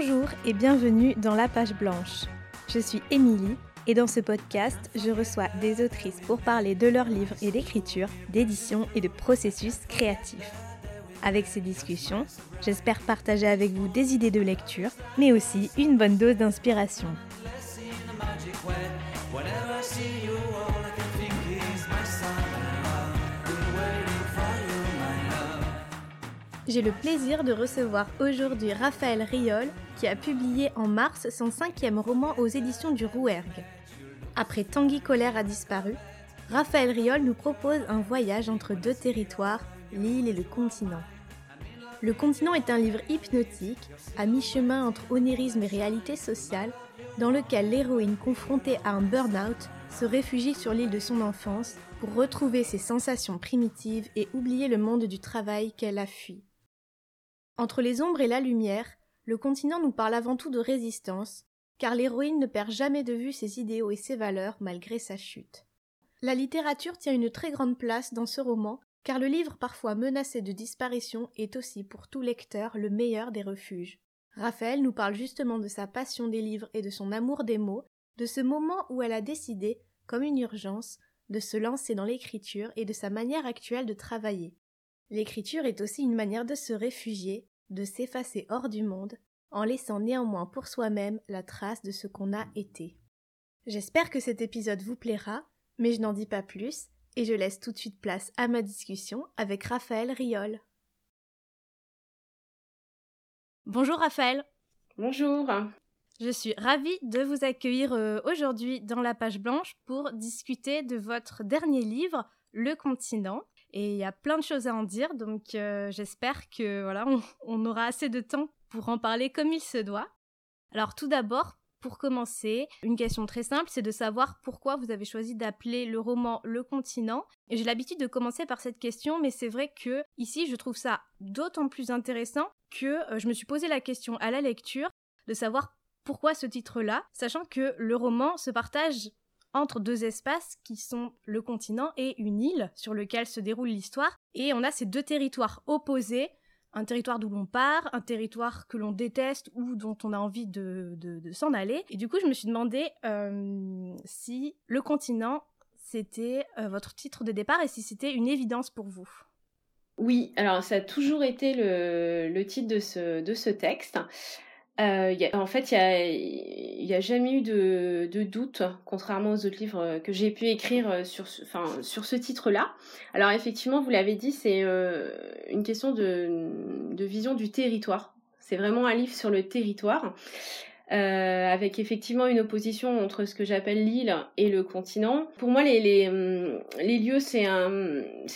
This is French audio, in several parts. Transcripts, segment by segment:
Bonjour et bienvenue dans La Page Blanche. Je suis Émilie et dans ce podcast, je reçois des autrices pour parler de leurs livres et d'écriture, d'édition et de processus créatifs. Avec ces discussions, j'espère partager avec vous des idées de lecture, mais aussi une bonne dose d'inspiration. J'ai le plaisir de recevoir aujourd'hui Raphaël Riol, qui a publié en mars son cinquième roman aux éditions du Rouergue. Après Tanguy Colère a disparu, Raphaël Riol nous propose un voyage entre deux territoires, l'île et le continent. Le continent est un livre hypnotique, à mi-chemin entre onérisme et réalité sociale, dans lequel l'héroïne confrontée à un burn-out se réfugie sur l'île de son enfance pour retrouver ses sensations primitives et oublier le monde du travail qu'elle a fui. Entre les ombres et la lumière, le continent nous parle avant tout de résistance, car l'héroïne ne perd jamais de vue ses idéaux et ses valeurs malgré sa chute. La littérature tient une très grande place dans ce roman, car le livre parfois menacé de disparition est aussi pour tout lecteur le meilleur des refuges. Raphaël nous parle justement de sa passion des livres et de son amour des mots, de ce moment où elle a décidé, comme une urgence, de se lancer dans l'écriture et de sa manière actuelle de travailler. L'écriture est aussi une manière de se réfugier, de s'effacer hors du monde, en laissant néanmoins pour soi-même la trace de ce qu'on a été. J'espère que cet épisode vous plaira, mais je n'en dis pas plus, et je laisse tout de suite place à ma discussion avec Raphaël Riol. Bonjour Raphaël. Bonjour. Je suis ravie de vous accueillir euh, aujourd'hui dans la page blanche pour discuter de votre dernier livre, Le continent. Et il y a plein de choses à en dire, donc euh, j'espère que voilà, on aura assez de temps pour en parler comme il se doit. Alors tout d'abord, pour commencer, une question très simple, c'est de savoir pourquoi vous avez choisi d'appeler le roman Le continent. J'ai l'habitude de commencer par cette question, mais c'est vrai que ici, je trouve ça d'autant plus intéressant que euh, je me suis posé la question à la lecture de savoir pourquoi ce titre-là, sachant que le roman se partage entre deux espaces qui sont le continent et une île sur lequel se déroule l'histoire. Et on a ces deux territoires opposés un territoire d'où l'on part, un territoire que l'on déteste ou dont on a envie de, s'en aller. Et du coup, je me suis demandé euh, si le continent, c'était euh, votre titre de départ et si c'était une évidence pour vous. Oui, alors ça a toujours été le, titre de ce, de ce texte. Euh, en fait, il n'y a, a, jamais eu de, de, doute, contrairement aux autres livres que j'ai pu écrire euh, sur, enfin, ce titre-là. Alors effectivement, vous l'avez dit, c'est euh, une question de, de, vision du territoire. C'est vraiment un livre sur le territoire, euh, avec effectivement une opposition entre ce que j'appelle l'île et le continent. Pour moi, les, les, les lieux, c'est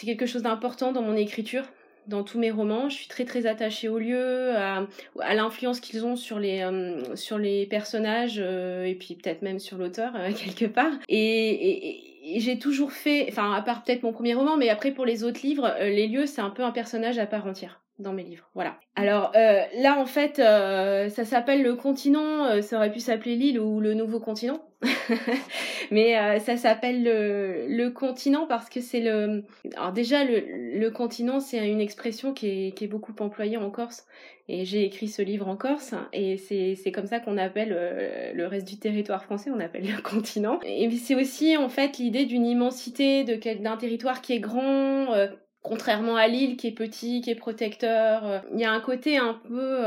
quelque chose d'important dans mon écriture dans tous mes romans. Je suis très très attachée aux lieux, à, à l'influence qu'ils ont sur les euh, sur les personnages euh, et puis peut-être même sur l'auteur euh, quelque part. Et, et, j'ai toujours fait, enfin à part peut-être mon premier roman, mais après pour les autres livres, les lieux c'est un peu un personnage à part entière dans mes livres. Voilà. Alors là en fait, ça s'appelle le continent, ça aurait pu s'appeler l'île ou le nouveau continent. Mais euh, ça s'appelle le, continent parce que c'est le... Alors déjà, le, continent, c'est une expression qui est, qui est, beaucoup employée en Corse. Et j'ai écrit ce livre en Corse. Et c'est comme ça qu'on appelle euh, le reste du territoire français, on appelle le continent. Et c'est aussi en fait l'idée d'une immensité, d'un territoire qui est grand. Euh, contrairement à l'île qui est petit, qui est protecteur, il y a un côté un peu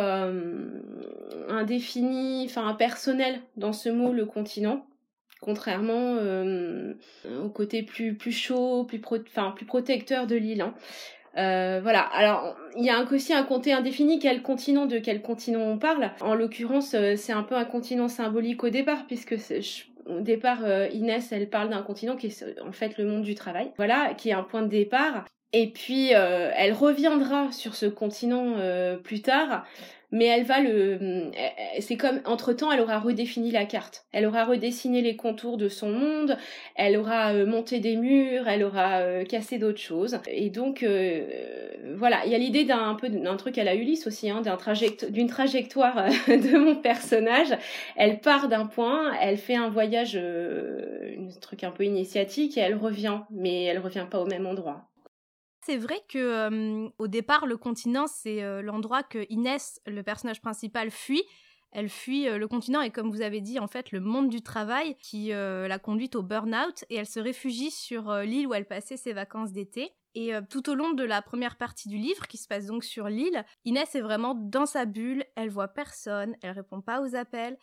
indéfini, enfin personnel dans ce mot le continent contrairement euh, au côté plus plus chaud, plus enfin plus protecteur de l'île. Hein. Euh, voilà. Alors, il y a aussi un côté indéfini. Quel continent de quel continent on parle? En l'occurrence, euh, c'est un peu un continent symbolique au départ, puisque au départ, Inès, elle parle d'un continent qui est en fait le monde du travail. Voilà, qui est un point de départ. Et puis, elle reviendra sur ce continent plus tard mais elle va le c'est comme entre temps elle aura redéfini la carte. Elle aura redessiné les contours de son monde elle aura euh, monté des murs elle aura euh, cassé d'autres choses. Et donc euh, voilà il y a l'idée d'un peu d'un truc à la Ulysse aussi hein, d'un d'une trajectoire de mon personnage. Elle part d'un point elle fait un voyage un truc un peu initiatique et elle revient mais elle revient pas au même endroit c'est vrai que au départ, le continent, c'est l'endroit que Inès, le personnage principal, fuit. elle fuit le continent et comme vous avez dit, en fait, le monde du travail qui l'a conduite au burn-out et elle se réfugie sur l'île où elle passait ses vacances d'été. Et tout au long de la première partie du livre, qui se passe donc sur l'île, Inès est vraiment dans sa bulle, elle voit personne, elle répond pas aux appels,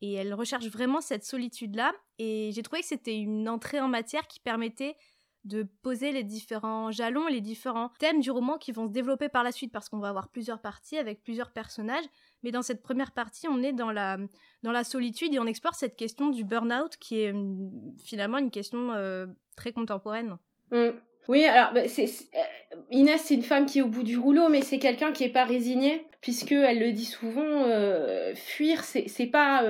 et elle recherche vraiment cette solitude-là. Et j'ai trouvé que c'était une entrée en matière qui permettait de poser les différents jalons, les différents thèmes du roman qui vont se développer par la suite parce qu'on va avoir plusieurs parties avec plusieurs personnages. Mais dans cette première partie, on est dans la, dans la solitude et on explore cette question du burn-out qui est finalement une question euh, très contemporaine. Mm. Oui, alors bah, euh, Inès, c'est une femme qui est au bout du rouleau, mais c'est quelqu'un qui est pas résigné, puisque elle le dit souvent, euh, fuir, c'est pas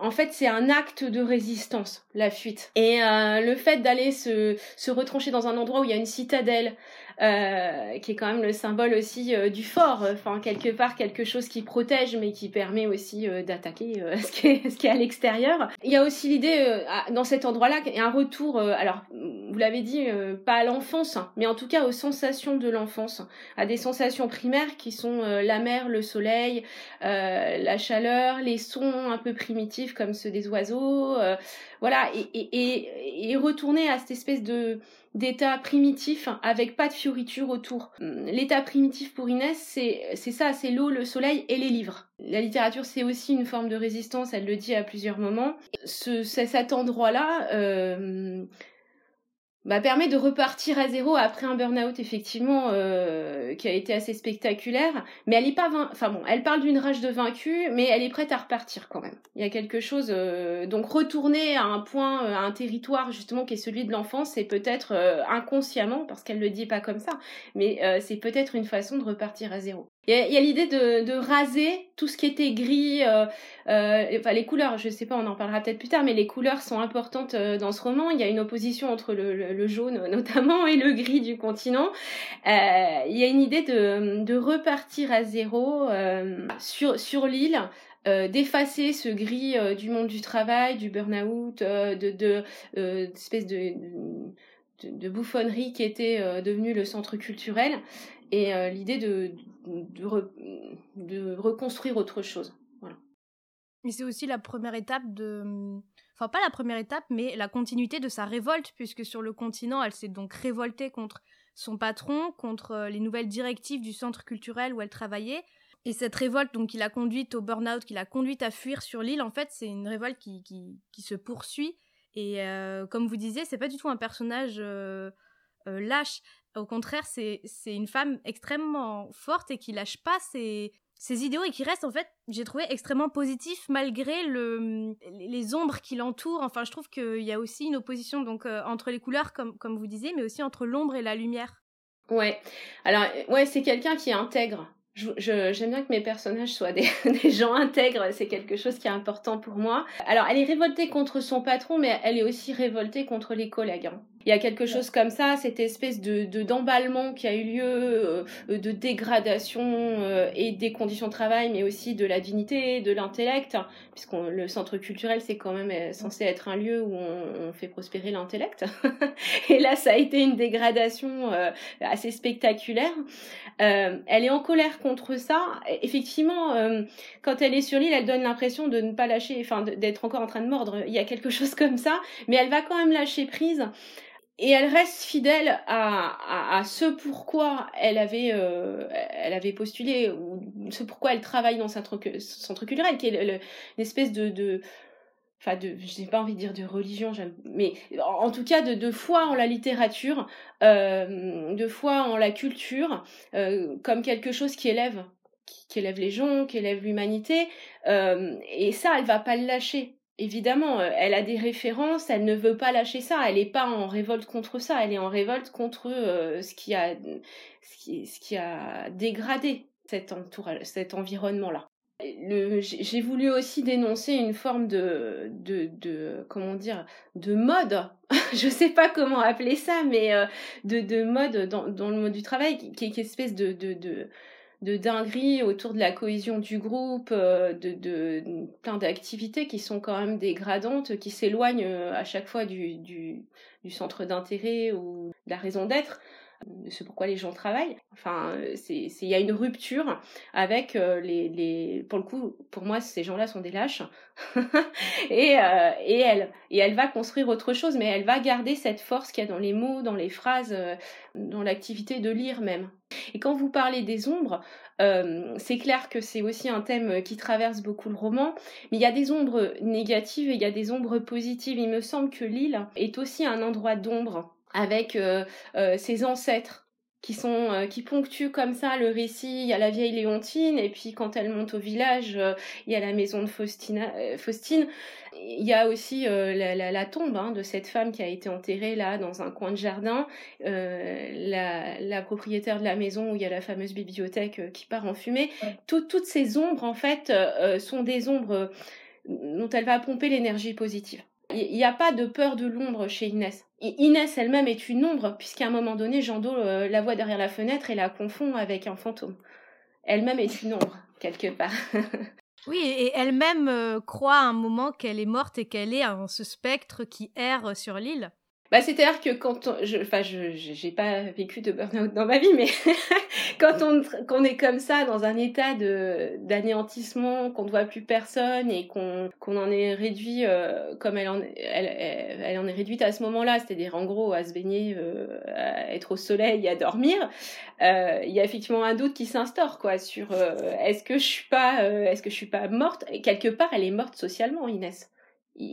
en fait, c'est un acte de résistance, la fuite. Et euh, le fait d'aller se, se retrancher dans un endroit où il y a une citadelle, euh, qui est quand même le symbole aussi euh, du fort, enfin quelque part quelque chose qui protège mais qui permet aussi d'attaquer ce, qui est, ce qui est à l'extérieur. Il y a aussi l'idée dans cet endroit-là, il y a un retour, alors vous l'avez dit, pas à l'enfance, hein, mais en tout cas aux sensations de l'enfance, à des sensations primaires qui sont la mer, le soleil, la chaleur, les sons un peu primitifs comme ceux des oiseaux, voilà, et, et, et, retourner à cette espèce de d'état primitif avec pas de fioriture autour. L'état primitif pour Inès, c'est ça, c'est l'eau, le soleil et les livres. La littérature, c'est aussi une forme de résistance, elle le dit à plusieurs moments. Ce, cet endroit-là, euh, bah, permet de repartir à zéro après un burn-out effectivement euh, qui a été assez spectaculaire. Mais elle est pas, enfin bon, elle parle d'une rage de vaincu, mais elle est prête à repartir quand même. Il y a quelque chose, euh, donc retourner à un point, euh, à un territoire justement qui est celui de l'enfance, c'est peut-être inconsciemment parce qu'elle le dit pas comme ça, mais c'est peut-être une façon de repartir à zéro. Il y a, l'idée de, raser tout ce qui était gris, euh, euh, enfin les couleurs, je sais pas, on en parlera peut-être plus tard, mais les couleurs sont importantes euh, dans ce roman. Il y a une opposition entre le, jaune notamment et le gris du continent. Euh, il y a une idée de, repartir à zéro euh, sur, l'île. Euh, d'effacer ce gris du monde du travail, du burn-out, de, de espèce de, bouffonnerie qui était devenu le centre culturel, et l'idée de, de, reconstruire autre chose. Voilà. Et c'est aussi la première étape de. Enfin, pas la première étape, mais la continuité de sa révolte, puisque sur le continent, elle s'est donc révoltée contre son patron, contre euh, les nouvelles directives du centre culturel où elle travaillait. Et cette révolte, donc, qui l'a conduite au burn-out, qui l'a conduite à fuir sur l'île, en fait, c'est une révolte qui, qui, se poursuit. Et euh, comme vous disiez, c'est pas du tout un personnage euh, lâche. Au contraire, c'est une femme extrêmement forte et qui lâche pas ses, ses idéaux et qui reste, en fait, j'ai trouvé extrêmement positif malgré le, les ombres qui l'entourent. Enfin, je trouve qu'il y a aussi une opposition donc euh, entre les couleurs, comme, comme vous disiez, mais aussi entre l'ombre et la lumière. Ouais. Alors, ouais, c'est quelqu'un qui intègre j'aime bien que mes personnages soient des, des gens intègres, c'est quelque chose qui est important pour moi. Alors, elle est révoltée contre son patron, mais elle est aussi révoltée contre les collègues. Hein. Il y a quelque chose comme ça, cette espèce de d'emballement qui a eu lieu, euh, de dégradation euh, et des conditions de travail, mais aussi de la dignité, de l'intellect, hein, puisque le centre culturel c'est quand même euh, censé être un lieu où on, on fait prospérer l'intellect. et là, ça a été une dégradation assez spectaculaire. elle est en colère contre ça. Effectivement, quand elle est sur l'île, elle donne l'impression de ne pas lâcher, enfin d'être encore en train de mordre. Il y a quelque chose comme ça, mais elle va quand même lâcher prise et elle reste fidèle à, à, ce pourquoi elle avait, euh, elle avait postulé, ou ce pourquoi elle travaille dans ce centre culturel, qui est une espèce de, enfin de je n'ai pas envie de dire de religion mais en tout cas de, de foi en la littérature euh, de foi en la culture euh, comme quelque chose qui élève qui, élève les gens qui élève l'humanité et ça elle va pas le lâcher évidemment, euh, elle a des références, elle ne veut pas lâcher ça, elle n'est pas en révolte contre ça, elle est en révolte contre euh, ce, qui a, dégradé cet, cet environnement-là. J'ai voulu aussi dénoncer une forme de, de, comment dire, de mode, je sais pas comment appeler ça, mais euh, de, de mode dans, le mode du travail, qui, qui est une espèce de, de, de de dinguerie autour de la cohésion du groupe, euh, de, plein d'activités qui sont quand même dégradantes, qui s'éloignent euh, à chaque fois du centre d'intérêt ou de la raison d'être. Ce pourquoi les gens travaillent. Enfin, c'est il y a une rupture avec les, les pour le coup pour moi ces gens-là sont des lâches et et elle et elle va construire autre chose mais elle va garder cette force qu'il y a dans les mots, dans les phrases, dans l'activité de lire même. Et quand vous parlez des ombres, euh, c'est clair que c'est aussi un thème qui traverse beaucoup le roman, mais il y a des ombres négatives et il y a des ombres positives. Il me semble que l'île est aussi un endroit d'ombre avec euh, euh, ses ancêtres qui sont qui ponctuent comme ça le récit. Il y a la vieille Léontine et puis quand elle monte au village, il y a la maison de Faustine il y a aussi euh, la, tombe hein, de cette femme qui a été enterrée là dans un coin de jardin, euh, la, propriétaire de la maison où il y a la fameuse bibliothèque euh, qui part en fumée. toutes ces ombres en fait sont des ombres dont elle va pomper l'énergie positive. Il n'y a pas de peur de l'ombre chez Inès. Inès elle-même est une ombre puisqu'à un moment donné, Jando la voit derrière la fenêtre et la confond avec un fantôme. Elle-même est une ombre quelque part. Oui, et elle-même euh, croit à un moment qu'elle est morte et qu'elle est un, ce spectre qui erre sur l'île. Bah, c'est-à-dire que quand on, je, enfin, je, j'ai pas vécu de burn-out dans ma vie, mais quand on, qu'on est comme ça, dans un état de, d'anéantissement, qu'on ne voit plus personne et qu'on, qu'on en est réduit, euh, comme elle en, elle, elle, en est réduite à ce moment-là, c'est-à-dire en gros à se baigner, euh, à être au soleil, à dormir, euh, il y a effectivement un doute qui s'instaure, quoi, sur est-ce que je suis pas, est-ce que je suis pas morte? Et quelque part, elle est morte socialement, Inès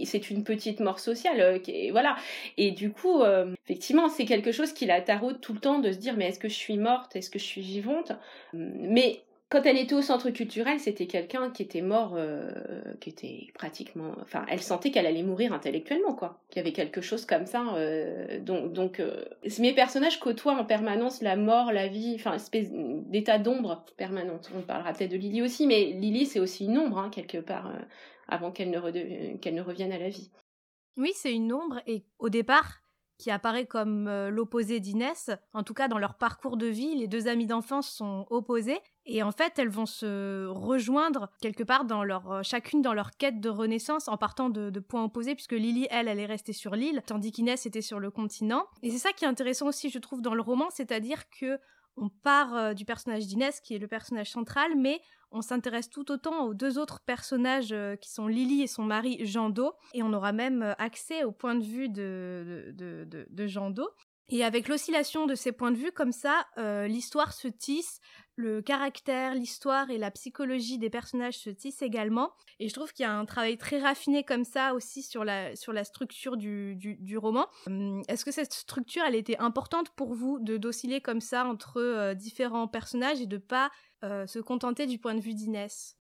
c'est une petite mort sociale, euh, voilà. Et du coup, euh, effectivement, c'est quelque chose qui la taraude tout le temps de se dire mais est-ce que je suis morte, est-ce que je suis vivante? Mais quand elle était au centre culturel, c'était quelqu'un qui était mort, euh, qui était pratiquement, enfin, elle sentait qu'elle allait mourir intellectuellement, quoi. Qu'il y avait quelque chose comme ça. donc, donc mes personnages côtoient en permanence la mort, la vie, enfin, espèce d'état d'ombre permanente. On parlera peut-être de Lily aussi, mais Lily c'est aussi une ombre hein, quelque part avant qu'elle ne, revienne à la vie. Oui, c'est une ombre et au départ, qui apparaît comme euh, l'opposé d'Inès. En tout cas, dans leur parcours de vie, les deux amies d'enfance sont opposées et en fait, elles vont se rejoindre quelque part dans leur euh, chacune dans leur quête de renaissance en partant de, de points opposés puisque Lily, elle, elle est restée sur l'île tandis qu'Inès était sur le continent. Et c'est ça qui est intéressant aussi, je trouve, dans le roman, c'est-à-dire que on part euh, du personnage d'Inès qui est le personnage central, mais on s'intéresse tout autant aux deux autres personnages euh, qui sont Lily et son mari Jando, et on aura même euh, accès au point de vue de, de, de, Jando. Et avec l'oscillation de ces points de vue, comme ça, euh, l'histoire se tisse, le caractère, l'histoire et la psychologie des personnages se tissent également. Et je trouve qu'il y a un travail très raffiné comme ça aussi sur la, sur la structure du, du, roman. Hum, est-ce que cette structure, elle était importante pour vous de d'osciller comme ça entre différents personnages et de pas euh, se contenter du point de vue d'Inès.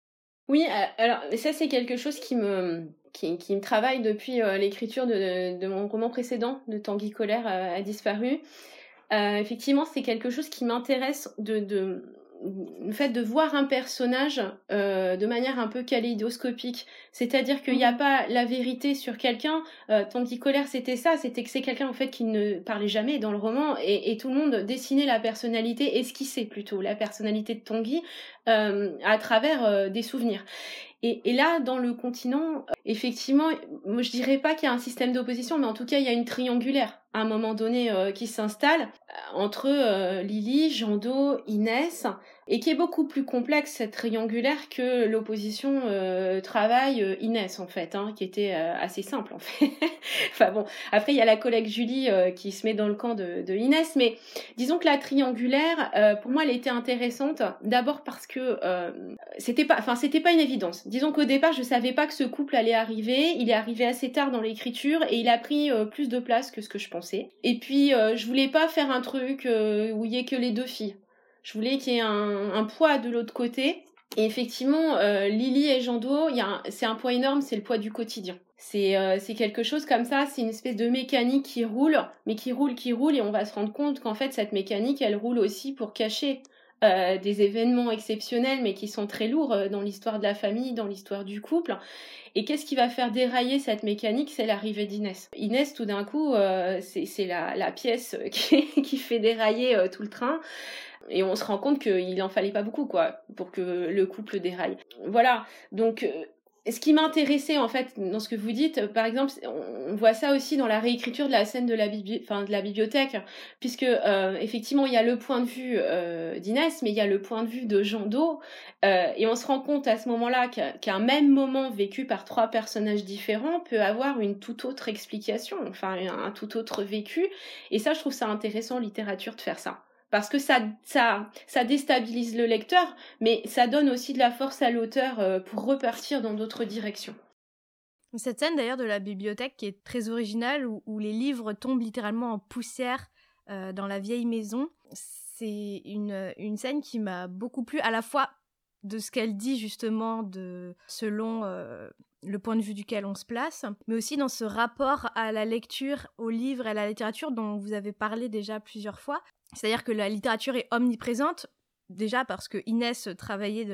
Oui, euh, alors ça c'est quelque chose qui me, qui, me travaille depuis euh, l'écriture de, mon roman précédent, de Tanguy Colère a disparu. effectivement, c'est quelque chose qui m'intéresse de, le fait de voir un personnage euh, de manière un peu kaléidoscopique. C'est-à-dire qu'il n'y a mhm. pas la vérité sur quelqu'un. Euh, Colère, c'était ça. C'était que c'est quelqu'un en fait qui ne parlait jamais dans le roman et, tout le monde dessinait la personnalité, esquissait plutôt la personnalité de Tanguy euh, à travers euh, des souvenirs. Et, et, là, dans le continent, effectivement, moi je dirais pas qu'il y a un système d'opposition, mais en tout cas, il y a une triangulaire à un moment donné euh, qui s'installe euh, entre euh, Lily, Jando, Inès, et qui est beaucoup plus complexe cette triangulaire que l'opposition euh, travail-Inès en fait, hein, qui était assez simple en fait. enfin bon, après il y a la collègue Julie qui se met dans le camp de, de Inès, mais disons que la triangulaire, pour moi, elle était intéressante. D'abord parce que c'était pas, enfin c'était pas une évidence. Disons qu'au départ, je savais pas que ce couple allait arriver. Il est arrivé assez tard dans l'écriture et il a pris plus de place que ce que je pensais et puis, euh, je voulais pas faire un truc euh, où il y ait que les deux filles. Je voulais qu'il y ait un, poids de l'autre côté. Et effectivement, euh, Lily et Jando, c'est un poids énorme, c'est le poids du quotidien. C'est quelque chose comme ça, c'est une espèce de mécanique qui roule, mais qui roule, qui roule, et on va se rendre compte qu'en fait, cette mécanique, elle roule aussi pour cacher des événements exceptionnels, mais qui sont très lourds dans l'histoire de la famille, dans l'histoire du couple. Et qu'est-ce qui va faire dérailler cette mécanique? C'est l'arrivée d'Inès. Inès, tout d'un coup, euh, c'est la, pièce qui, fait dérailler euh, tout le train. Et on se rend compte qu'il en fallait pas beaucoup, quoi, pour que le couple déraille. Voilà. Donc, euh, ce qui m'intéressait en fait dans ce que vous dites, par exemple, on voit ça aussi dans la réécriture de la scène de la, enfin, de la bibliothèque, puisque euh, effectivement il y a le point de vue euh, d'Inès, mais il y a le point de vue de Jean Do, euh, et on se rend compte à ce moment-là qu'un même moment vécu par trois personnages différents peut avoir une toute autre explication, enfin un tout autre vécu, et ça je trouve ça intéressant en littérature de faire ça parce que ça, ça, ça déstabilise le lecteur, mais ça donne aussi de la force à l'auteur euh, pour repartir dans d'autres directions. Cette scène d'ailleurs de la bibliothèque qui est très originale, où, les livres tombent littéralement en poussière euh, dans la vieille maison, c'est une, une scène qui m'a beaucoup plu, à la fois de ce qu'elle dit justement de selon euh, le point de vue duquel on se place, mais aussi dans ce rapport à la lecture, au livre et à la littérature dont vous avez parlé déjà plusieurs fois. C'est-à-dire que la littérature est omniprésente, déjà parce que Inès travaillait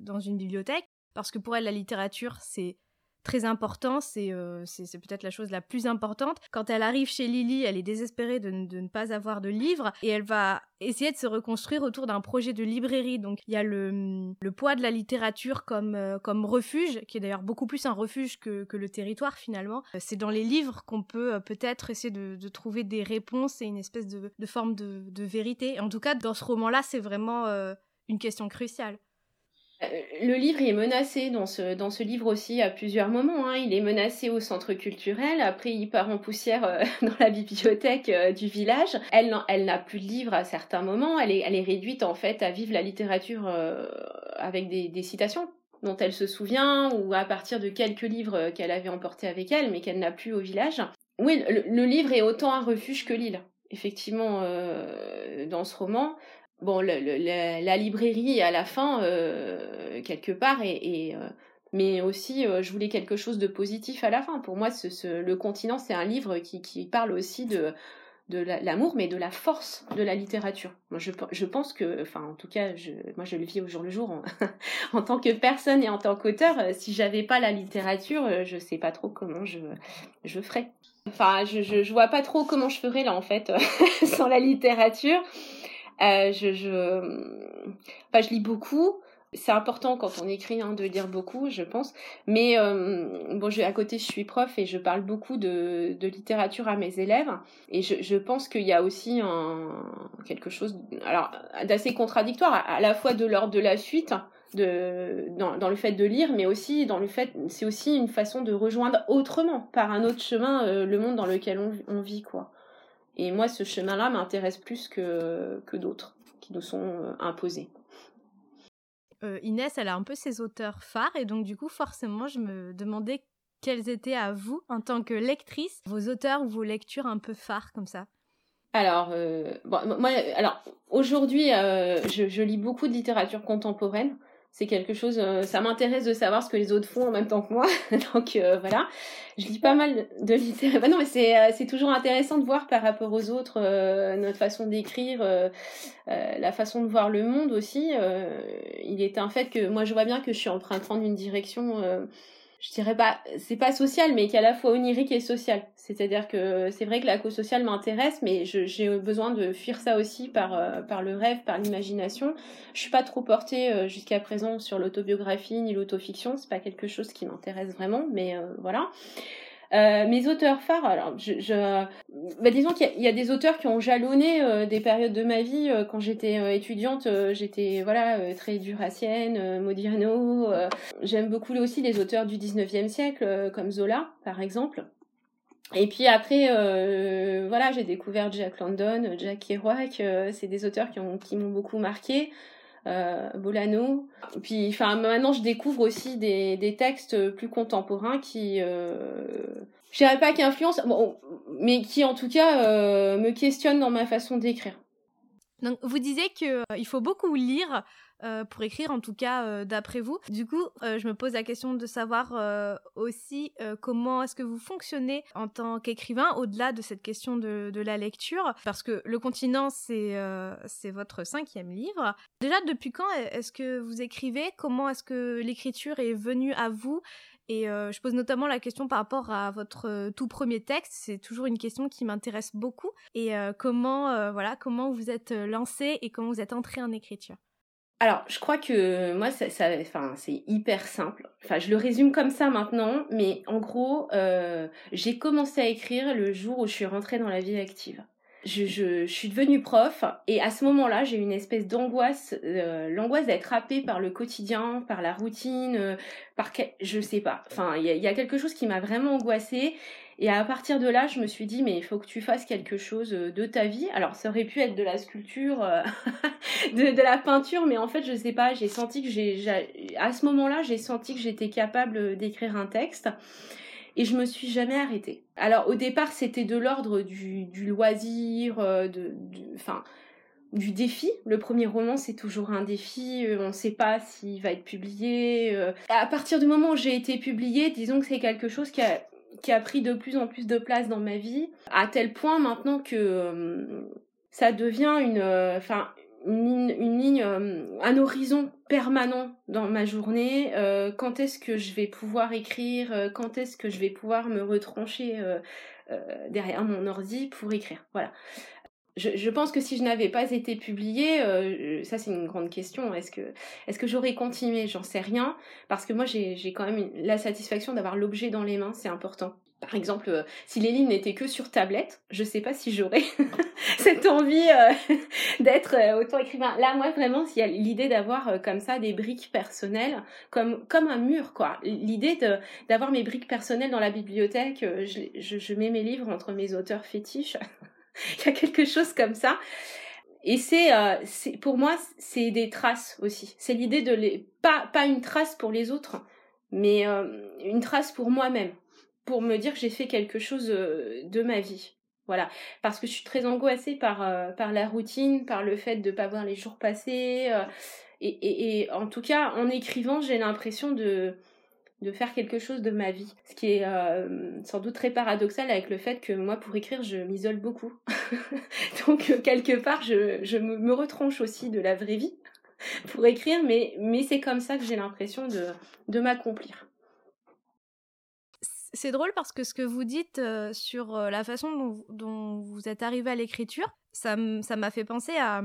dans une bibliothèque, parce que pour elle la littérature c'est très important, euh, c'est peut-être la chose la plus importante. Quand elle arrive chez Lily, elle est désespérée de, ne pas avoir de livre et elle va essayer de se reconstruire autour d'un projet de librairie. Donc il y a le, poids de la littérature comme, euh, comme refuge, qui est d'ailleurs beaucoup plus un refuge que, le territoire finalement. Euh, c'est dans les livres qu'on peut peut-être essayer de, trouver des réponses et une espèce de, forme de, vérité. En tout cas, dans ce roman-là, c'est vraiment une question cruciale. Euh, le livre est menacé dans ce, dans ce livre aussi à plusieurs moments. Hein. Il est menacé au centre culturel, après il part en poussière euh, dans la bibliothèque euh, du village. Elle, n'a plus de livre à certains moments, elle est, réduite en fait à vivre la littérature avec des, citations dont elle se souvient ou à partir de quelques livres qu'elle avait emportés avec elle mais qu'elle n'a plus au village. Oui, le, livre est autant un refuge que l'île effectivement dans ce roman bon, la, librairie à la fin, euh, quelque part, et, euh, mais aussi, euh, je voulais quelque chose de positif à la fin. Pour moi, Le Continent, c'est un livre qui, parle aussi de, l'amour, mais de la force de la littérature. Je, pense que, enfin, en tout cas, moi, je le vis au jour le jour en, en tant que personne et en tant qu'auteur. Si j'avais pas la littérature, je sais pas trop comment je, je ferais. Enfin, je, je, je vois pas trop comment je ferais là, en fait, sans la littérature. Euh, je, enfin, je lis beaucoup. C'est important quand on écrit hein, de lire beaucoup, je pense. Mais euh, bon, je, à côté, je suis prof et je parle beaucoup de, littérature à mes élèves. Et je, pense qu'il y a aussi quelque chose d'assez contradictoire, à, la fois de l'ordre de la suite, dans, le fait de lire, mais aussi dans le fait, c'est aussi une façon de rejoindre autrement, par un autre chemin, euh, le monde dans lequel on, on vit, quoi. Et moi, ce chemin-là m'intéresse plus que, que d'autres qui nous sont euh, imposés. Euh, Inès, elle a un peu ses auteurs phares, et donc du coup, forcément, je me demandais quels étaient à vous, en tant que lectrice, vos auteurs ou vos lectures un peu phares comme ça? Alors, euh, bon, moi, alors aujourd'hui, je, je, lis beaucoup de littérature contemporaine c'est quelque chose euh, ça m'intéresse de savoir ce que les autres font en même temps que moi. Donc euh, voilà. Je lis pas mal de littérature bah non mais c'est euh, c'est toujours intéressant de voir par rapport aux autres notre façon d'écrire la façon de voir le monde aussi il est un fait que moi je vois bien que je suis en train de prendre une direction je dirais pas, c'est pas social, mais qui est à la fois onirique et social. C'est-à-dire que c'est vrai que la cause sociale m'intéresse, mais j'ai besoin de fuir ça aussi par, euh, par le rêve, par l'imagination. Je suis pas trop portée euh, jusqu'à présent sur l'autobiographie ni l'autofiction, c'est pas quelque chose qui m'intéresse vraiment, mais euh, voilà. Euh, mes auteurs phares, alors je, je bah, disons qu'il y, a des auteurs qui ont jalonné euh, des périodes de ma vie. Euh, quand j'étais étudiante, j'étais voilà très duracienne, Modiano. J'aime beaucoup aussi les auteurs du 19e siècle, comme Zola par exemple. Et puis après, voilà, j'ai découvert Jack London, Jack Kerouac. c'est des auteurs qui m'ont qui beaucoup marqué euh, Bolano. Puis, enfin, maintenant, je découvre aussi des, des textes plus contemporains qui, euh, je dirais pas qui influencent, mais qui en tout cas euh, me questionnent dans ma façon d'écrire. Donc, vous disiez qu'il il faut beaucoup lire euh, pour écrire, en tout cas euh, d'après vous. Du coup, euh, je me pose la question de savoir aussi comment est-ce que vous fonctionnez en tant qu'écrivain au-delà de cette question de, la lecture, parce que Le Continent, c'est c'est votre cinquième livre. Déjà, depuis quand est-ce que vous écrivez? Comment est-ce que l'écriture est venue à vous? Et je pose notamment la question par rapport à votre tout premier texte. C'est toujours une question qui m'intéresse beaucoup. Et comment, voilà, comment vous êtes lancé et comment vous êtes entré en écriture? Alors, je crois que moi, ça, ça enfin, c'est hyper simple. Enfin, je le résume comme ça maintenant, mais en gros, euh, j'ai commencé à écrire le jour où je suis rentrée dans la vie active. Je, suis devenue prof et à ce moment-là, j'ai une espèce d'angoisse, euh, l'angoisse d'être happée par le quotidien, par la routine, euh, par je sais pas. Enfin, il y a, quelque chose qui m'a vraiment angoissée et à partir de là, je me suis dit, mais il faut que tu fasses quelque chose euh, de ta vie. Alors, ça aurait pu être de la sculpture, euh, de, la peinture, mais en fait, je sais pas, j'ai senti que j'ai, à ce moment-là, j'ai senti que j'étais capable d'écrire un texte. Et je me suis jamais arrêtée. Alors, au départ, c'était de l'ordre du, loisir, euh, de, enfin, du défi. Le premier roman, c'est toujours un défi. On ne sait pas s'il va être publié. À partir du moment où j'ai été publiée, disons que c'est quelque chose qui a qui a pris de plus en plus de place dans ma vie, à tel point maintenant que euh, ça devient une, euh, une, ligne, euh, un horizon permanent dans ma journée. quand est-ce que je vais pouvoir écrire? Quand est-ce que je vais pouvoir me retrancher derrière mon ordi pour écrire? Voilà. Je, je, pense que si je n'avais pas été publiée, euh, ça c'est une grande question. Est-ce que, est-ce que j'aurais continué? J'en sais rien, parce que moi j'ai, quand même la satisfaction d'avoir l'objet dans les mains, c'est important. Par exemple, euh, si les lignes n'étaient que sur tablette, je sais pas si j'aurais cette envie euh, d'être autant écrivain. Là, moi vraiment, il y a l'idée d'avoir comme ça des briques personnelles, comme comme un mur quoi. L'idée d'avoir mes briques personnelles dans la bibliothèque, je, je mets mes livres entre mes auteurs fétiches. il y a quelque chose comme ça. Et c'est, euh, c'est pour moi, c'est des traces aussi. C'est l'idée de les pas pas une trace pour les autres, mais euh, une trace pour moi-même, pour me dire que j'ai fait quelque chose euh, de ma vie. Voilà, parce que je suis très angoissée par par la routine, par le fait de pas voir les jours passer. Et en tout cas, en écrivant, j'ai l'impression de de faire quelque chose de ma vie. Ce qui est euh, sans doute très paradoxal avec le fait que moi, pour écrire, je m'isole beaucoup. Donc, euh, quelque part, je, me, retranche aussi de la vraie vie pour écrire, mais, c'est comme ça que j'ai l'impression de, m'accomplir. C'est drôle parce que ce que vous dites euh, sur la façon dont, dont vous êtes arrivé à l'écriture, ça m'a fait penser à,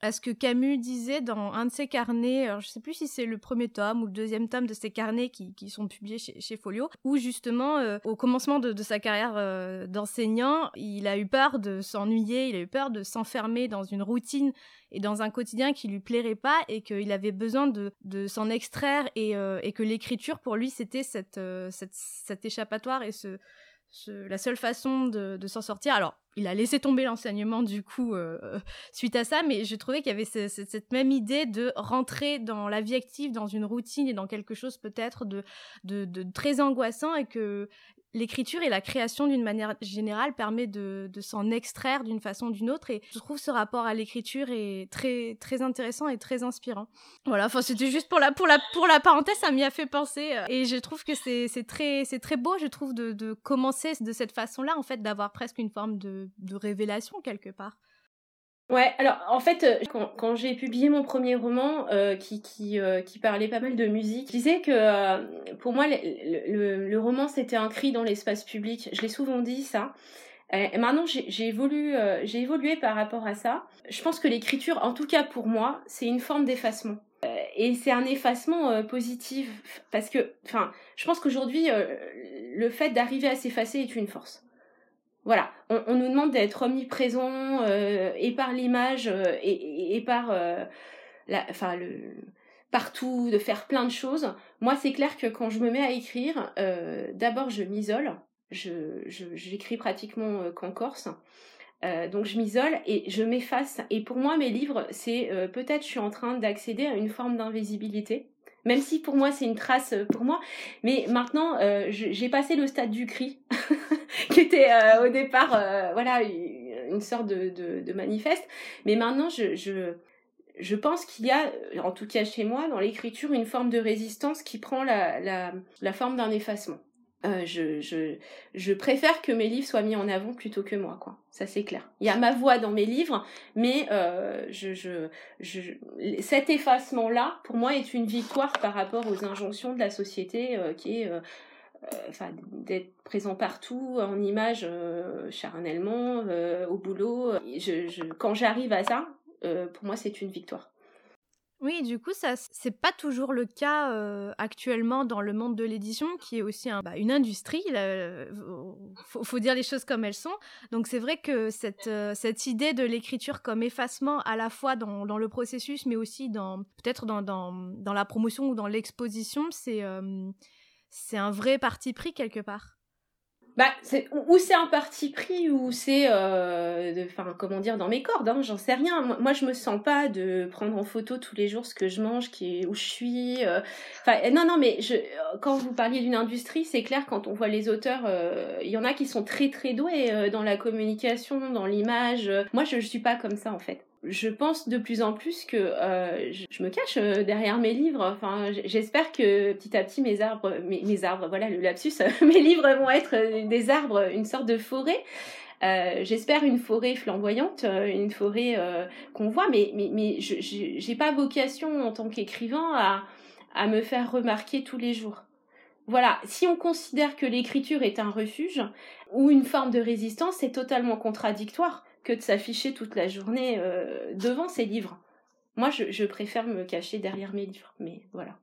à, ce que Camus disait dans un de ses carnets, alors je sais plus si c'est le premier tome ou le deuxième tome de ses carnets qui, sont publiés chez, Folio, où justement euh, au commencement de, sa carrière euh, d'enseignant, il a eu peur de s'ennuyer, il a eu peur de s'enfermer dans une routine et dans un quotidien qui lui plairait pas et qu'il avait besoin de, s'en extraire et, euh, et que l'écriture pour lui c'était cette, cette, cet échappatoire et ce, la seule façon de, s'en sortir. Alors, il a laissé tomber l'enseignement du coup euh, euh, suite à ça, mais je trouvais qu'il y avait ce, ce, cette même idée de rentrer dans la vie active, dans une routine et dans quelque chose peut-être de, de, très angoissant et que l'écriture et la création d'une manière générale permet de, de s'en extraire d'une façon ou d'une autre et je trouve ce rapport à l'écriture est très très intéressant et très inspirant. Voilà, enfin c'était juste pour la pour la pour la parenthèse, ça m'y a fait penser euh, et je trouve que c'est c'est très c'est très beau, je trouve de, de commencer de cette façon-là en fait d'avoir presque une forme de de révélation quelque part. Ouais, alors en fait, euh, quand, quand j'ai publié mon premier roman euh, qui, qui, euh, qui parlait pas mal de musique, je disais que euh, pour moi, le, le, le roman c'était un cri dans l'espace public. Je l'ai souvent dit ça. Et maintenant, j'ai évolué, j'ai évolué par rapport à ça. Je pense que l'écriture, en tout cas pour moi, c'est une forme d'effacement. Et c'est un effacement positif parce que, enfin, je pense qu'aujourd'hui, le fait d'arriver à s'effacer est une force. Voilà, on, nous demande d'être omniprésent euh, et par l'image euh, et, par euh, la, enfin le partout, de faire plein de choses. Moi, c'est clair que quand je me mets à écrire, d'abord je m'isole. Je, j'écris pratiquement qu'en corse. Donc je m'isole et je m'efface. Et pour moi, mes livres, c'est peut-être je suis en train d'accéder à une forme d'invisibilité même si pour moi c'est une trace euh, pour moi. Mais maintenant, euh, j'ai passé le stade du cri, qui était euh, au départ, voilà, une sorte de, manifeste. Mais maintenant, je, pense qu'il y a, en tout cas chez moi, dans l'écriture, une forme de résistance qui prend la forme d'un effacement. Euh, je, préfère que mes livres soient mis en avant plutôt que moi, quoi. Ça c'est clair. Il y a ma voix dans mes livres, mais euh, cet effacement-là, pour moi, est une victoire par rapport aux injonctions de la société euh, qui est, enfin, d'être présent partout en image, charnellement, au boulot. Quand j'arrive à ça, pour moi, c'est une victoire. Oui, du coup, ça, c'est pas toujours le cas euh, actuellement dans le monde de l'édition, qui est aussi bah, une industrie. Il faut, dire les choses comme elles sont. Donc, c'est vrai que cette, cette idée de l'écriture comme effacement, à la fois dans, dans le processus, mais aussi dans peut-être dans, dans, dans, la promotion ou dans l'exposition, c'est euh, c'est un vrai parti pris quelque part. Bah, ou c'est un parti pris ou c'est, euh, enfin, comment dire, dans mes cordes, hein, j'en sais rien. Moi, je me sens pas de prendre en photo tous les jours ce que je mange, qui où je suis. Euh. Enfin, non, non, mais je, quand vous parliez d'une industrie, c'est clair, quand on voit les auteurs, euh, il y en a qui sont très, très doués dans la communication, dans l'image. Moi, je, je suis pas comme ça, en fait je pense de plus en plus que euh, je, me cache euh, derrière mes livres. Enfin, j'espère que petit à petit mes arbres, mes, arbres, voilà le lapsus, mes livres vont être des arbres, une sorte de forêt. Euh, j'espère une forêt flamboyante, une forêt qu'on voit, mais mais mais je j'ai pas vocation en tant qu'écrivain à à me faire remarquer tous les jours. Voilà, si on considère que l'écriture est un refuge ou une forme de résistance, c'est totalement contradictoire de s'afficher toute la journée euh, devant ses livres. Moi, je, préfère me cacher derrière mes livres, mais voilà.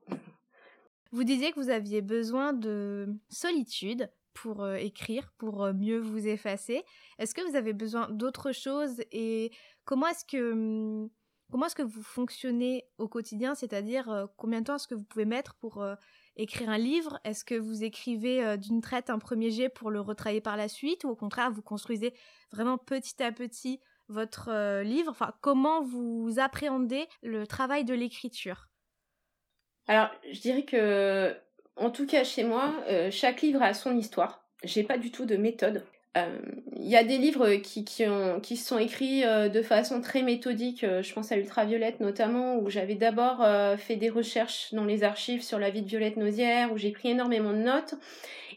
Vous disiez que vous aviez besoin de solitude pour euh, écrire, pour euh, mieux vous effacer. Est-ce que vous avez besoin d'autre chose et comment est-ce que hum, comment est-ce que vous fonctionnez au quotidien? C'est-à-dire combien de temps est-ce que vous pouvez mettre pour écrire un livre? Est-ce que vous écrivez d'une traite un premier jet pour le retravailler par la suite ou au contraire vous construisez vraiment petit à petit votre euh, livre? Enfin, comment vous appréhendez le travail de l'écriture? Alors, je dirais que, en tout cas chez moi, euh, chaque livre a son histoire. J'ai pas du tout de méthode. Euh, il y a des livres qui, qui, ont, qui sont écrits de façon très méthodique. je pense à Ultraviolette notamment, où j'avais d'abord fait des recherches dans les archives sur la vie de Violette Nausière, où j'ai pris énormément de notes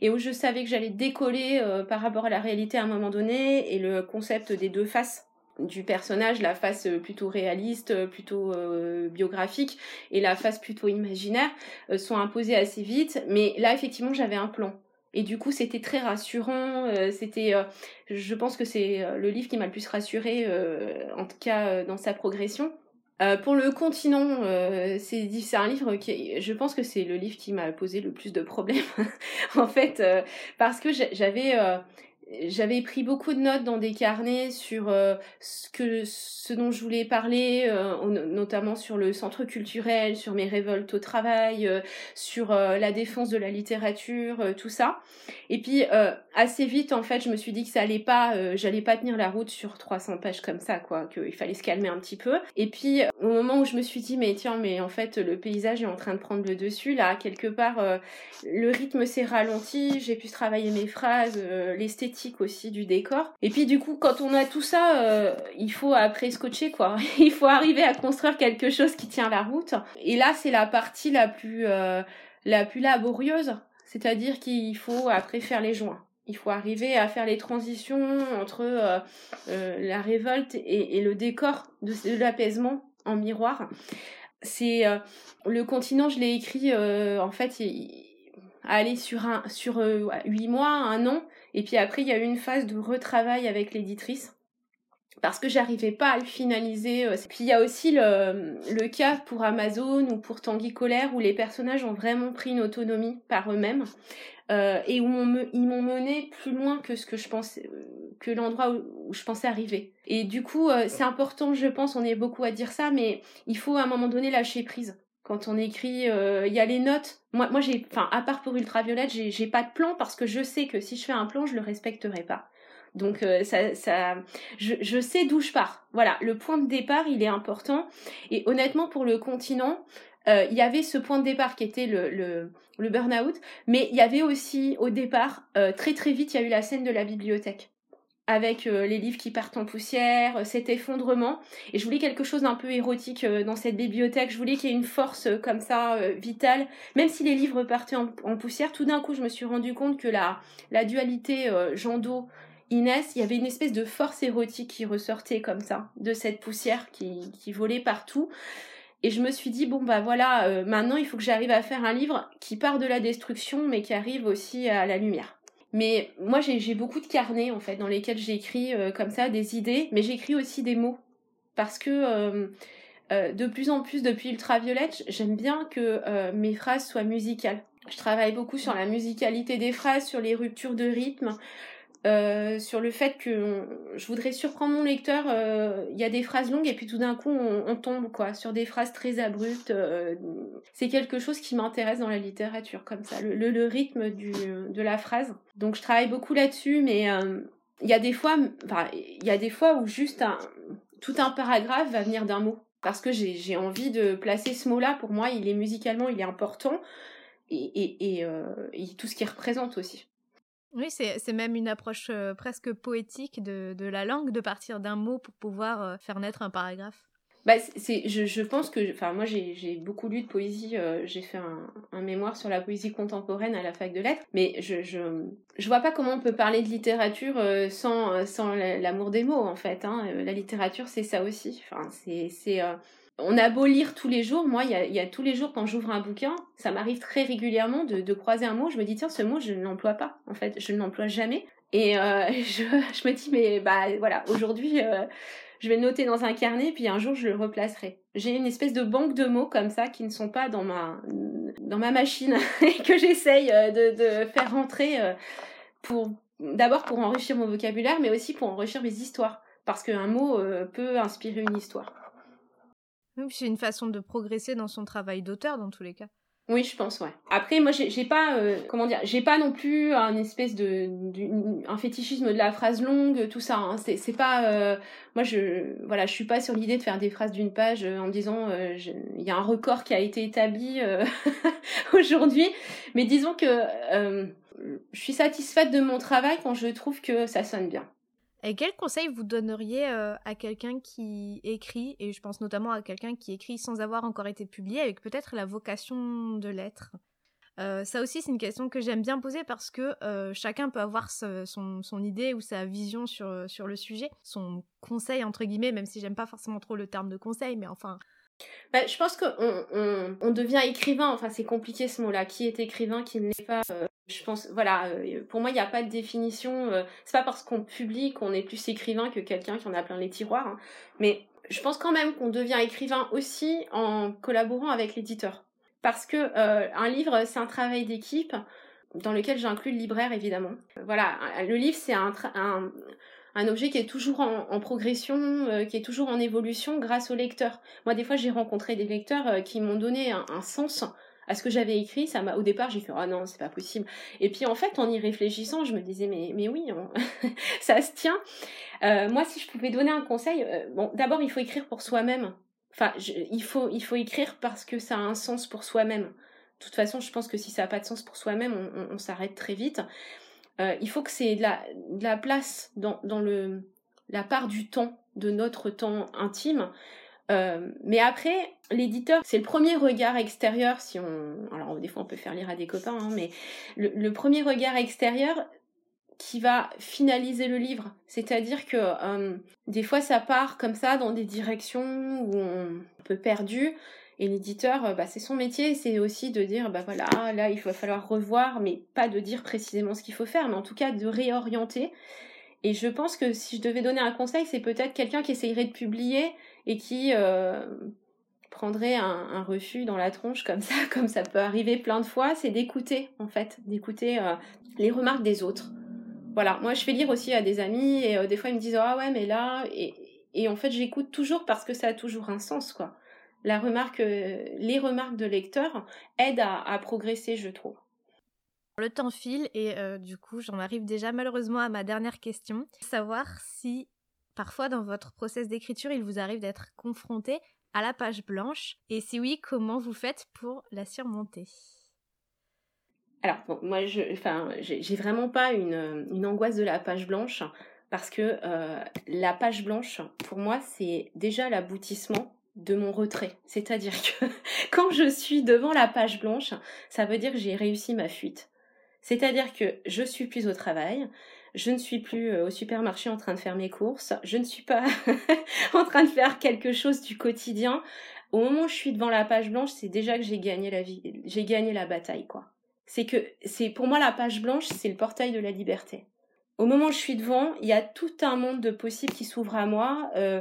et où je savais que j'allais décoller euh, par rapport à la réalité à un moment donné et le concept des deux faces du personnage, la face euh, plutôt réaliste, euh, plutôt biographique et la face plutôt imaginaire sont imposés assez vite. Mais là, effectivement, j'avais un plan. Et du coup, c'était très rassurant. c'était, je pense que c'est le livre qui m'a le plus rassuré, en tout cas dans sa progression. Euh, pour le continent, euh, c'est un livre qui, je pense que c'est le livre qui m'a posé le plus de problèmes, en fait, euh, parce que j'avais j'avais pris beaucoup de notes dans des carnets sur euh, ce que ce dont je voulais parler euh, notamment sur le centre culturel sur mes révoltes au travail euh, sur la défense de la littérature tout ça. Et puis assez vite en fait je me suis dit que ça allait pas j'allais pas tenir la route sur 300 pages comme ça quoi qu'il fallait se calmer un petit peu. Et puis au moment où je me suis dit mais tiens mais en fait le paysage est en train de prendre le dessus là quelque part le rythme s'est ralenti j'ai pu travailler mes phrases l'esthétique aussi du décor. Et puis du coup, quand on a tout ça, euh, il faut après scotcher quoi. il faut arriver à construire quelque chose qui tient la route. Et là, c'est la partie la plus euh, la plus laborieuse, c'est-à-dire qu'il faut après faire les joints. Il faut arriver à faire les transitions entre euh, la révolte et, le décor de, l'apaisement en miroir. C'est le continent, je l'ai écrit en fait aller sur un sur huit mois, un an, et puis après, il y a eu une phase de retravail avec l'éditrice parce que j'arrivais pas à le finaliser. Euh, puis il y a aussi le, cas pour Amazon ou pour Tanguy Colère où les personnages ont vraiment pris une autonomie par eux-mêmes euh, et où ils m'ont mené plus loin que ce que je pensais, euh, que l'endroit où, je pensais arriver. Et du coup, c'est important, je pense, on est beaucoup à dire ça, mais il faut à un moment donné lâcher prise quand on écrit, euh, il y a les notes. Moi, j'ai, enfin, à part pour Ultraviolette, j'ai, j'ai pas de plan parce que je sais que si je fais un plan, je le respecterai pas. Donc euh, ça, ça, je, sais d'où je pars. Voilà, le point de départ, il est important. Et honnêtement, pour le continent, euh, il y avait ce point de départ qui était le burn-out, mais il y avait aussi au départ, très très vite, il y a eu la scène de la bibliothèque avec euh, les livres qui partent en poussière, euh, cet effondrement. Et je voulais quelque chose d'un peu érotique euh, dans cette bibliothèque. Je voulais qu'il y ait une force comme ça, vitale. Même si les livres partaient en, poussière, tout d'un coup, je me suis rendu compte que la, la dualité Jando Inès, il y avait une espèce de force érotique qui ressortait comme ça, de cette poussière qui, qui volait partout. Et je me suis dit, bon bah voilà, maintenant il faut que j'arrive à faire un livre qui part de la destruction, mais qui arrive aussi à la lumière. Mais moi, j'ai beaucoup de carnets, en fait, dans lesquels j'écris euh, comme ça des idées, mais j'écris aussi des mots. Parce que euh, de plus en plus depuis Ultraviolette, j'aime bien que mes phrases soient musicales. Je travaille beaucoup sur la musicalité des phrases, sur les ruptures de rythme, euh, sur le fait que je voudrais surprendre mon lecteur. Euh, il y a des phrases longues et puis tout d'un coup on, tombe quoi sur des phrases très abruptes. Euh, c'est quelque chose qui m'intéresse dans la littérature comme ça, le, rythme du, de la phrase. Donc je travaille beaucoup là-dessus, mais il y a des fois, il y a des fois où juste un, tout un paragraphe va venir d'un mot parce que j'ai envie de placer ce mot-là. Pour moi, il est musicalement, il est important et, et, tout ce qu'il représente aussi. Oui, c'est même une approche presque poétique de, de, la langue, de partir d'un mot pour pouvoir faire naître un paragraphe. Bah, c'est, je, je, pense que, enfin, moi j'ai beaucoup lu de poésie, j'ai fait un, mémoire sur la poésie contemporaine à la fac de lettres, mais je, je, je vois pas comment on peut parler de littérature sans, sans l'amour des mots en fait. Hein. La littérature c'est ça aussi. Enfin, c'est on a beau lire tous les jours, moi, il y a, tous les jours quand j'ouvre un bouquin, ça m'arrive très régulièrement de, croiser un mot, je me dis, tiens, ce mot, je ne l'emploie pas, en fait, je ne l'emploie jamais. Et euh, je, me dis, mais bah voilà, aujourd'hui, euh, je vais le noter dans un carnet, puis un jour, je le replacerai. J'ai une espèce de banque de mots comme ça qui ne sont pas dans ma, dans ma machine et que j'essaye euh, de, de, faire rentrer pour, d'abord pour enrichir mon vocabulaire, mais aussi pour enrichir mes histoires. Parce qu'un mot peut inspirer une histoire. C'est une façon de progresser dans son travail d'auteur dans tous les cas. Oui, je pense, ouais. Après, moi, j'ai pas, euh, comment dire, j'ai pas non plus un espèce de, un fétichisme de la phrase longue, tout ça. Hein. C'est pas, euh, moi, je, voilà, je suis pas sur l'idée de faire des phrases d'une page euh, en disant, il y a un record qui a été établi aujourd'hui. Mais disons que je suis satisfaite de mon travail quand je trouve que ça sonne bien. Et quel conseil vous donneriez euh, à quelqu'un qui écrit, et je pense notamment à quelqu'un qui écrit sans avoir encore été publié, avec peut-être la vocation de l'être? Euh, ça aussi, c'est une question que j'aime bien poser parce que euh, chacun peut avoir son, son, idée ou sa vision sur, sur le sujet, son conseil entre guillemets, même si j'aime pas forcément trop le terme de conseil, mais enfin, bah, je pense qu'on on, devient écrivain, enfin c'est compliqué ce mot-là, qui est écrivain, qui ne l'est pas. Euh, je pense, voilà, euh, pour moi il n'y a pas de définition, euh, c'est pas parce qu'on publie qu'on est plus écrivain que quelqu'un qui en a plein les tiroirs, hein. mais je pense quand même qu'on devient écrivain aussi en collaborant avec l'éditeur. Parce que un livre c'est un travail d'équipe dans lequel j'inclus le libraire évidemment. Voilà, le livre c'est un, un objet qui est toujours en, progression, euh, qui est toujours en évolution grâce au lecteur. Moi, des fois, j'ai rencontré des lecteurs euh, qui m'ont donné un, sens à ce que j'avais écrit. Ça m'a, au départ, j'ai fait ah non, c'est pas possible. Et puis en fait, en y réfléchissant, je me disais mais oui, ça se tient. Euh, moi, si je pouvais donner un conseil, bon, d'abord, il faut écrire pour soi-même. Enfin, il faut il faut écrire parce que ça a un sens pour soi-même. De toute façon, je pense que si ça n'a pas de sens pour soi-même, on s'arrête très vite. Euh, il faut que c'est de la, place dans, dans le, la part du temps, de notre temps intime. Euh, mais après, l'éditeur, c'est le premier regard extérieur, si on... Alors des fois on peut faire lire à des copains, hein, mais le, premier regard extérieur qui va finaliser le livre. C'est-à-dire que euh, des fois ça part comme ça dans des directions où on peut perdu. Et l'éditeur, euh, bah, c'est son métier, c'est aussi de dire, bah voilà, là, il va falloir revoir, mais pas de dire précisément ce qu'il faut faire, mais en tout cas de réorienter. Et je pense que si je devais donner un conseil, c'est peut-être quelqu'un qui essayerait de publier et qui euh, prendrait un, refus dans la tronche comme ça, comme ça peut arriver plein de fois, c'est d'écouter, en fait, d'écouter euh, les remarques des autres. Voilà, moi je fais lire aussi à des amis et des fois ils me disent ah ouais mais là et, et en fait j'écoute toujours parce que ça a toujours un sens quoi la remarque, euh, les remarques de lecteurs aident à, progresser, je trouve. Le temps file et euh, du coup, j'en arrive déjà malheureusement à ma dernière question. Savoir si parfois dans votre process d'écriture, il vous arrive d'être confronté à la page blanche et si oui, comment vous faites pour la surmonter? Alors, moi, je, enfin, j'ai vraiment pas une, angoisse de la page blanche parce que euh, la page blanche, pour moi, c'est déjà l'aboutissement de mon retrait. C'est-à-dire que quand je suis devant la page blanche, ça veut dire que j'ai réussi ma fuite. C'est-à-dire que je suis plus au travail, je ne suis plus euh, au supermarché en train de faire mes courses, je ne suis pas en train de faire quelque chose du quotidien. Au moment où je suis devant la page blanche, c'est déjà que j'ai gagné la vie, j'ai gagné la bataille, quoi. C'est que, c'est, pour moi, la page blanche, c'est le portail de la liberté. Au moment où je suis devant, il y a tout un monde de possibles qui s'ouvre à moi. Euh,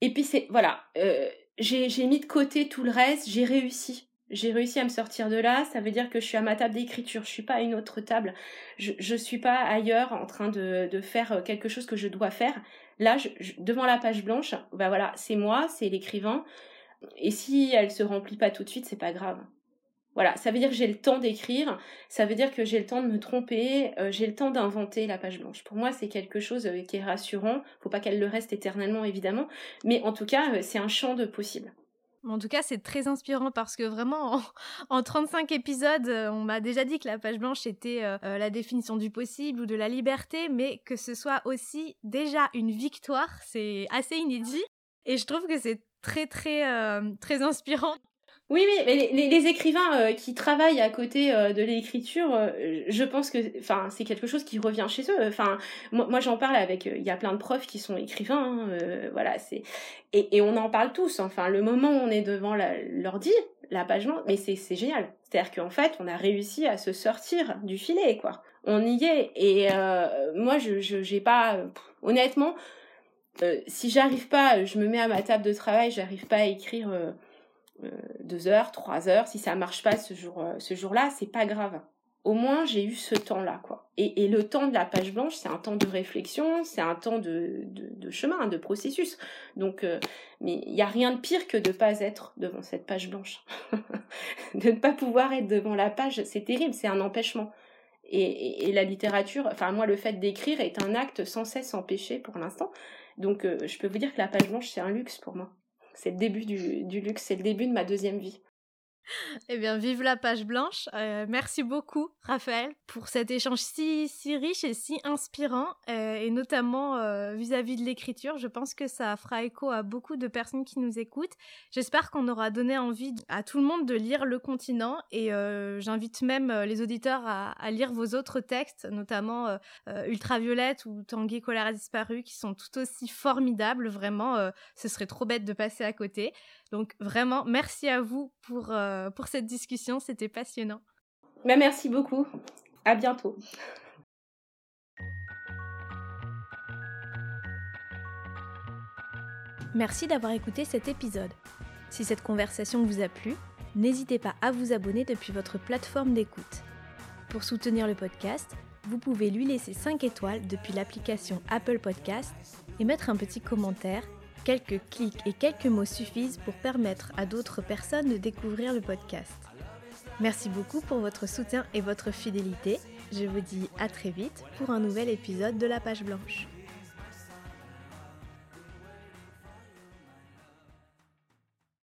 et puis c'est voilà, euh, j'ai mis de côté tout le reste, j'ai réussi. J'ai réussi à me sortir de là, ça veut dire que je suis à ma table d'écriture, je suis pas à une autre table, je, je suis pas ailleurs en train de, de faire quelque chose que je dois faire. Là, devant la page blanche, bah voilà, c'est moi, c'est l'écrivain, et si elle se remplit pas tout de suite, c'est pas grave. Voilà, ça veut dire que j'ai le temps d'écrire, ça veut dire que j'ai le temps de me tromper, euh, j'ai le temps d'inventer la page blanche. Pour moi, c'est quelque chose euh, qui est rassurant. Faut pas qu'elle le reste éternellement, évidemment, mais en tout cas, euh, c'est un champ de possible. En tout cas, c'est très inspirant parce que vraiment, en, 35 épisodes, on m'a déjà dit que la page blanche était la définition du possible ou de la liberté, mais que ce soit aussi déjà une victoire, c'est assez inédit. Et je trouve que c'est très, très, très inspirant. Oui, mais les, écrivains euh, qui travaillent à côté euh, de l'écriture, euh, je pense que, c'est quelque chose qui revient chez eux. Moi, j'en parle avec, il y a plein de profs qui sont écrivains, hein, voilà, c'est et, on en parle tous. Enfin, le moment où on est devant l'ordi, la page mais c'est génial. C'est-à-dire qu'en fait, on a réussi à se sortir du filet, quoi. On y est. Et moi, je j'ai pas, honnêtement, si j'arrive pas, je me mets à ma table de travail, j'arrive pas à écrire deux heures, trois heures. Si ça marche pas ce jour, euh, ce jour-là, c'est pas grave. Au moins, j'ai eu ce temps-là, quoi. Et, et, le temps de la page blanche, c'est un temps de réflexion, c'est un temps de, de, de, chemin, de processus. Donc, euh, mais il n'y a rien de pire que de pas être devant cette page blanche. de ne pas pouvoir être devant la page, c'est terrible, c'est un empêchement. Et, et, la littérature, enfin moi, le fait d'écrire est un acte sans cesse empêché pour l'instant. Donc, je peux vous dire que la page blanche, c'est un luxe pour moi c'est le début du, luxe, c'est le début de ma deuxième vie. Eh bien, vive la page blanche. Euh, merci beaucoup, Raphaël, pour cet échange si, riche et si inspirant, euh, et notamment euh, vis-à-vis de l'écriture. Je pense que ça fera écho à beaucoup de personnes qui nous écoutent. J'espère qu'on aura donné envie à tout le monde de lire Le Continent, et j'invite même les auditeurs à, à, lire vos autres textes, notamment Ultraviolette ou Tanguy Colère a disparu, qui sont tout aussi formidables. Vraiment, ce serait trop bête de passer à côté. Donc vraiment, merci à vous pour, euh, pour cette discussion, c'était passionnant. Bah, merci beaucoup. À bientôt. Merci d'avoir écouté cet épisode. Si cette conversation vous a plu, n'hésitez pas à vous abonner depuis votre plateforme d'écoute. Pour soutenir le podcast, vous pouvez lui laisser 5 étoiles depuis l'application Apple Podcast et mettre un petit commentaire Quelques clics et quelques mots suffisent pour permettre à d'autres personnes de découvrir le podcast. Merci beaucoup pour votre soutien et votre fidélité. Je vous dis à très vite pour un nouvel épisode de La Page Blanche.